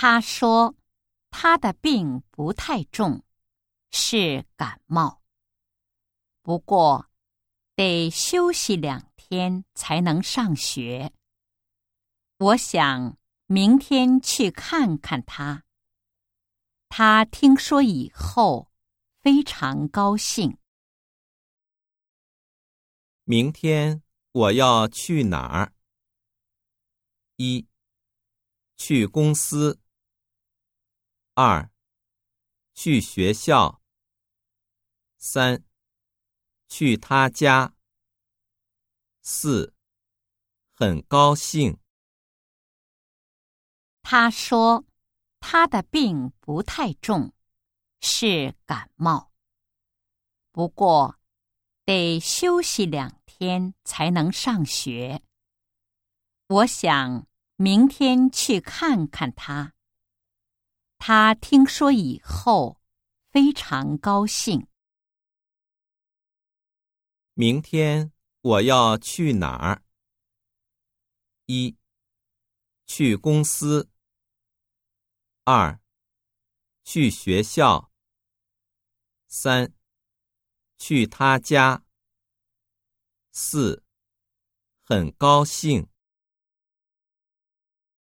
他说，他的病不太重，是感冒。不过，得休息两天才能上学。我想明天去看看他。他听说以后，非常高兴。明天我要去哪儿？一，去公司。二，去学校。三，去他家。四，很高兴。他说，他的病不太重，是感冒。不过，得休息两天才能上学。我想明天去看看他。他听说以后，非常高兴。明天我要去哪儿？一，去公司。二，去学校。三，去他家。四，很高兴。